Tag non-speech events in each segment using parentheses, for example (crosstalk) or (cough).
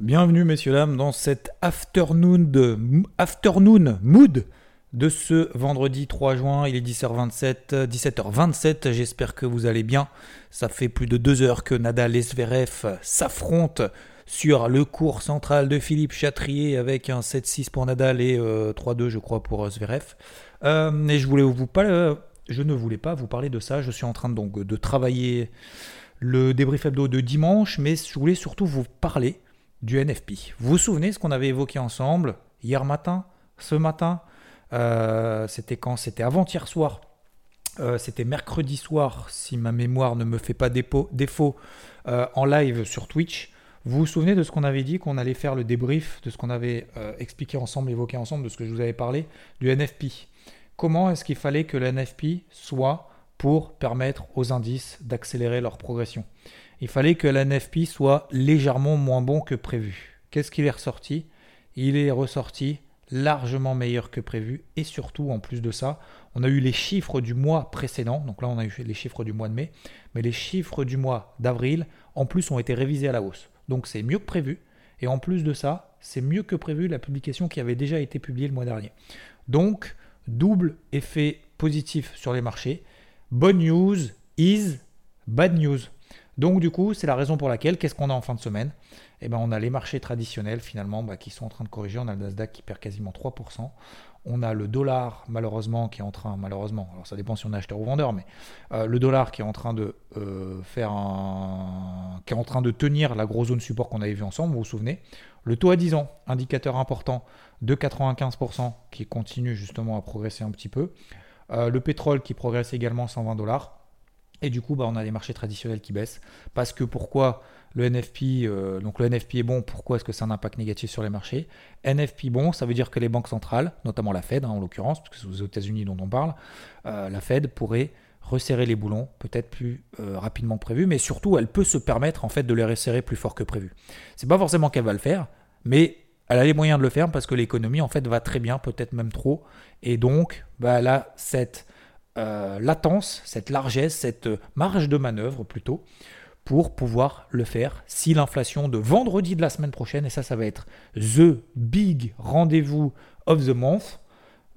Bienvenue messieurs dames dans cette afternoon, de, afternoon mood de ce vendredi 3 juin. Il est 10h27, 17h27. J'espère que vous allez bien. Ça fait plus de deux heures que Nadal et Zverev s'affrontent sur le cours central de Philippe Chatrier avec un 7-6 pour Nadal et 3-2 je crois pour Zverev. Euh, je voulais vous pas, je ne voulais pas vous parler de ça. Je suis en train donc de travailler le débrief hebdo de dimanche, mais je voulais surtout vous parler du NFP. Vous vous souvenez ce qu'on avait évoqué ensemble hier matin, ce matin euh, C'était quand? C'était avant-hier soir. Euh, c'était mercredi soir, si ma mémoire ne me fait pas défaut, euh, en live sur Twitch. Vous vous souvenez de ce qu'on avait dit, qu'on allait faire le débrief de ce qu'on avait expliqué ensemble, évoqué ensemble, de ce que je vous avais parlé, du NFP Comment est-ce qu'il fallait que le NFP soit pour permettre aux indices d'accélérer leur progression Il fallait que la NFP soit légèrement moins bon que prévu. Qu'est-ce qu'il est ressorti? Il est ressorti largement meilleur que prévu et surtout en plus de ça, on a eu les chiffres du mois précédent, donc là on a eu les chiffres du mois de mai, mais les chiffres du mois d'avril en plus ont été révisés à la hausse. Donc c'est mieux que prévu et en plus de ça, c'est mieux que prévu la publication qui avait déjà été publiée le mois dernier. Donc double effet positif sur les marchés. Bonne news is bad news. Donc du coup, c'est la raison pour laquelle, qu'est-ce qu'on a en fin de semaine? Eh ben, on a les marchés traditionnels finalement bah, qui sont en train de corriger. On a le Nasdaq qui perd quasiment 3%. On a le dollar malheureusement qui est en train, malheureusement, alors ça dépend si on est acheteur ou vendeur, mais euh, le dollar qui est en train de euh, faire un, qui est en train de tenir la grosse zone support qu'on avait vu ensemble. Vous vous souvenez? Le taux à 10 ans, indicateur important de 95% qui continue justement à progresser un petit peu. Euh, le pétrole qui progresse également 120 dollars. Et du coup, bah, on a les marchés traditionnels qui baissent. Parce que pourquoi le NFP, euh, donc le NFP est bon, pourquoi est-ce que c'est un impact négatif sur les marchés? NFP bon, ça veut dire que les banques centrales, notamment la Fed hein, en l'occurrence, parce que c'est aux États-Unis dont on parle, euh, la Fed pourrait resserrer les boulons peut-être plus rapidement que prévu, mais surtout elle peut se permettre en fait de les resserrer plus fort que prévu. C'est pas forcément qu'elle va le faire, mais elle a les moyens de le faire parce que l'économie en fait va très bien, peut-être même trop, et donc bah, elle a cette euh, latence, cette largesse, cette marge de manœuvre plutôt pour pouvoir le faire. Si l'inflation de vendredi de la semaine prochaine, et ça ça va être the big rendez-vous of the month,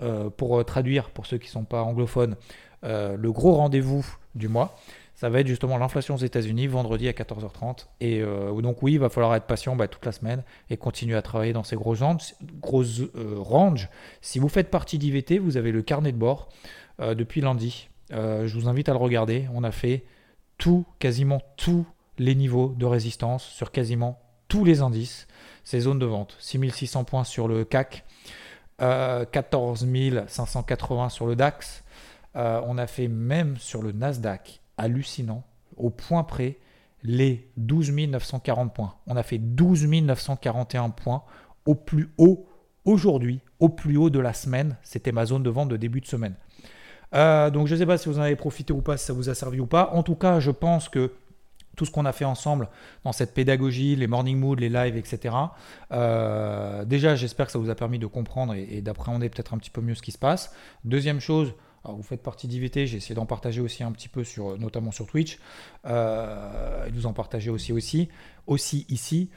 euh, pour traduire pour ceux qui ne sont pas anglophones, euh, le gros rendez-vous du mois, ça va être justement l'inflation aux États-Unis vendredi à 14h30. Et euh, donc oui, il va falloir être patient bah, toute la semaine et continuer à travailler dans ces. Grosses, euh, ranges. Si vous faites partie d'IVT, vous avez le carnet de bord euh, depuis lundi. je vous invite à le regarder. On a fait tout, quasiment tous les niveaux de résistance sur quasiment tous les indices. Ces zones de vente. 6600 points sur le CAC, 14 580 sur le DAX. on a fait même sur le Nasdaq hallucinant, au point près, les 12 940 points. On a fait 12 941 points au plus haut aujourd'hui, au plus haut de la semaine. C'était ma zone de vente de début de semaine. Euh, donc je ne sais pas si vous en avez profité ou pas, si ça vous a servi ou pas. En tout cas, je pense que tout ce qu'on a fait ensemble dans cette pédagogie, les morning moods, les lives, etc. Euh, déjà, j'espère que ça vous a permis de comprendre et, et d'appréhender peut-être un petit peu mieux ce qui se passe. Deuxième chose, vous faites partie d'IVT, j'ai essayé d'en partager aussi un petit peu, notamment sur Twitch, euh, et vous en partagez aussi, aussi, aussi ici,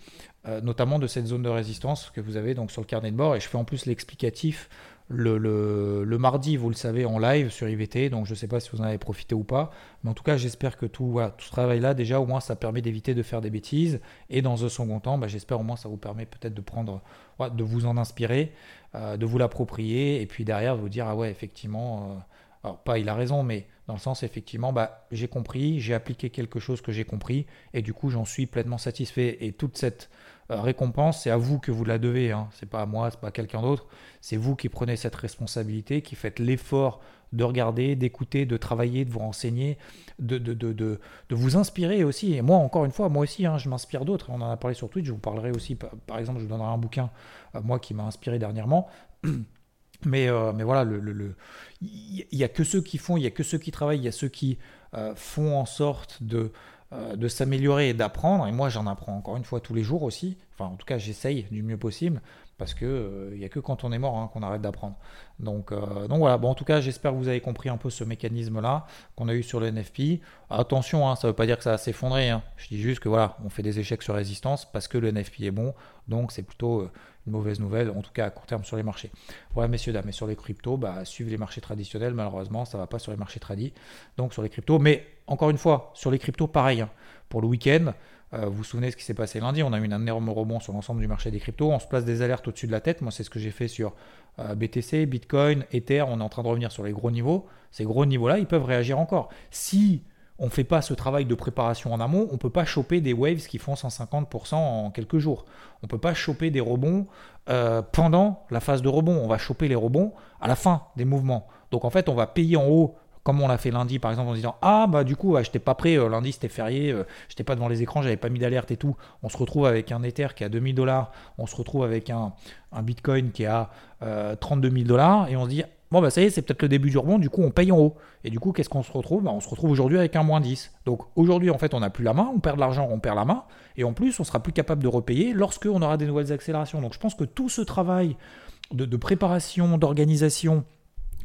euh, notamment de cette zone de résistance que vous avez donc sur le carnet de bord. Et je fais en plus l'explicatif le, mardi, vous le savez, en live sur IVT. Donc je ne sais pas si vous en avez profité ou pas. Mais en tout cas, j'espère que tout, ce travail-là, déjà, au moins, ça permet d'éviter de faire des bêtises. Et dans un second temps, bah, j'espère au moins ça vous permet peut-être de prendre, de vous en inspirer, euh, de vous l'approprier. Et puis derrière, vous dire, ah ouais, effectivement Alors, pas il a raison, mais dans le sens, effectivement, bah, j'ai compris, j'ai appliqué quelque chose que j'ai compris, et du coup, j'en suis pleinement satisfait. Et toute cette euh, récompense, c'est à vous que vous la devez. Hein. C'est pas à moi, c'est pas à quelqu'un d'autre. C'est vous qui prenez cette responsabilité, qui faites l'effort de regarder, d'écouter, de travailler, de vous renseigner, de, de, de, de, vous inspirer aussi. Et moi, encore une fois, moi aussi, hein, je m'inspire d'autres. On en a parlé sur Twitch, je vous parlerai aussi, par exemple, je vous donnerai un bouquin, euh, moi, qui m'a inspiré dernièrement. (clears throat) Mais, euh, mais voilà, il le, le, y a que ceux qui font, il y a que ceux qui travaillent, il y a ceux qui euh, font en sorte de, de s'améliorer et d'apprendre. Et moi, j'en apprends encore une fois tous les jours aussi. Enfin, en tout cas, j'essaye du mieux possible parce que il euh, n'y a que quand on est mort hein, qu'on arrête d'apprendre. Donc, euh, donc voilà, bon, en tout cas, j'espère que vous avez compris un peu ce mécanisme-là qu'on a eu sur le NFP. Attention, hein, ça ne veut pas dire que ça va s'effondrer. Hein. Je dis juste que voilà, on fait des échecs sur résistance parce que le NFP est bon, donc c'est plutôt euh, mauvaise nouvelle, en tout cas à court terme sur les marchés. Voilà, messieurs, dames, mais sur les cryptos, bah, suivre les marchés traditionnels, malheureusement, ça ne va pas sur les marchés tradis, donc sur les cryptos. Mais encore une fois, sur les cryptos, pareil. Pour le week-end, euh, vous vous souvenez ce qui s'est passé lundi On a eu un énorme rebond sur l'ensemble du marché des cryptos. On se place des alertes au-dessus de la tête. Moi, c'est ce que j'ai fait sur euh, BTC, Bitcoin, Ether. On est en train de revenir sur les gros niveaux. Ces gros niveaux-là, ils peuvent réagir encore. Si on ne fait pas ce travail de préparation en amont, on ne peut pas choper des waves qui font 150% en quelques jours. On ne peut pas choper des rebonds euh, pendant la phase de rebond. On va choper les rebonds à la fin des mouvements. Donc en fait, on va payer en haut comme on l'a fait lundi par exemple en disant ah bah du coup je j'étais pas prêt euh, lundi c'était férié euh, j'étais pas devant les écrans j'avais pas mis d'alerte et tout on se retrouve avec un Ether qui à 2000 dollars on se retrouve avec un, Bitcoin qui est à 32 000 dollars et on se dit bon bah ça y est c'est peut-être le début du rebond du coup on paye en haut. Et du coup qu'est-ce qu'on se retrouve? Bah, on se retrouve aujourd'hui avec un moins 10 donc aujourd'hui en fait on n'a plus la main on perd de l'argent on perd la main. Et en plus on sera plus capable de repayer lorsque on aura des nouvelles accélérations. Donc je pense que tout ce travail de préparation d'organisation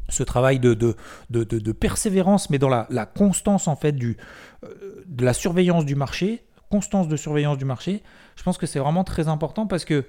ce travail de, de, de, persévérance, mais dans la, la, constance en fait du, euh, de la surveillance du marché, constance de surveillance du marché, je pense que c'est vraiment très important parce que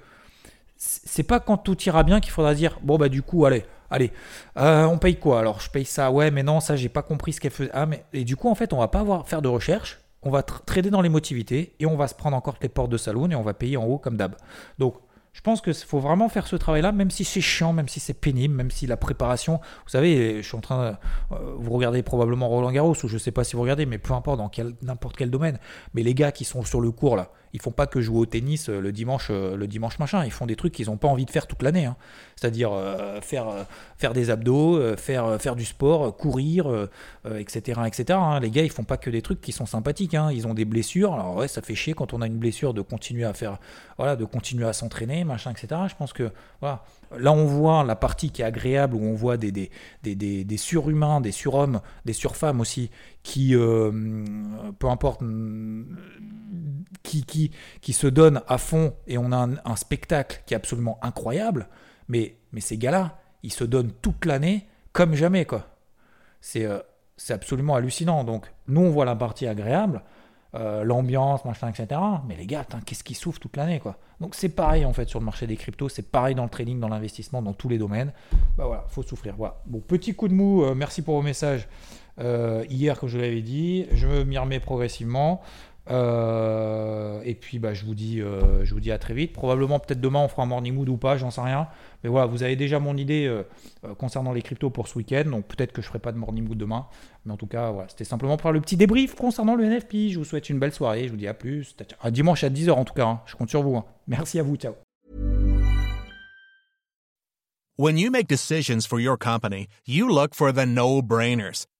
c'est pas quand tout ira bien qu'il faudra dire bon bah du coup allez allez euh, on paye quoi alors? Je paye ça ouais mais non ça j'ai pas compris ce qu'elle faisait ah mais et du coup en fait on va pas avoir faire de recherche on va trader dans l'émotivité et on va se prendre encore les portes de saloon et on va payer en haut comme d'hab. Donc je pense qu'il faut vraiment faire ce travail-là, même si c'est chiant, même si c'est pénible, même si la préparation. Vous savez, je suis en train. De, euh, vous regardez probablement Roland Garros, ou je ne sais pas si vous regardez, mais peu importe dans n'importe quel domaine. Mais les gars qui sont sur le cours là, ils font pas que jouer au tennis euh, le dimanche, euh, le dimanche machin. Ils font des trucs qu'ils n'ont pas envie de faire toute l'année. Hein. C'est-à-dire faire, faire des abdos, faire, faire du sport, courir, etc. etc. Hein. Les gars, ils font pas que des trucs qui sont sympathiques. Hein. Ils ont des blessures. Alors ouais, ça fait chier quand on a une blessure de continuer à faire, voilà, de continuer à s'entraîner, machin, etc. Je pense que Là, on voit la partie qui est agréable, où on voit des, des, des, des, surhumains, des surhommes, des surfemmes aussi, qui, euh, peu importe, qui, qui, qui, se donnent à fond, et on a un, spectacle qui est absolument incroyable, mais, mais ces gars-là, ils se donnent toute l'année comme jamais, quoi. C'est euh, absolument hallucinant. Donc, nous, on voit la partie agréable, euh, l'ambiance, machin, etc. Mais les gars, qu'est-ce qui souffre toute l'année, quoi. Donc c'est pareil en fait sur le marché des cryptos, c'est pareil dans le trading, dans l'investissement, dans tous les domaines. Bah voilà, faut souffrir. Bon, petit coup de mou, euh, merci pour vos messages. Euh, hier, comme je l'avais dit, je m'y remets progressivement. Euh, et puis bah, je, vous dis, euh, je vous dis à très vite. Probablement peut-être demain on fera un morning mood ou pas, j'en sais rien. Mais voilà, vous avez déjà mon idée euh, concernant les cryptos pour ce week-end. Donc peut-être que je ferai pas de morning mood demain. Mais en tout cas, voilà, c'était simplement pour faire le petit débrief concernant le NFP. Je vous souhaite une belle soirée. Je vous dis à plus. À dimanche à 10h en tout cas. Hein. Je compte sur vous. Hein. Merci à vous. Ciao. When you make decisions for your company, you look for the no-brainers.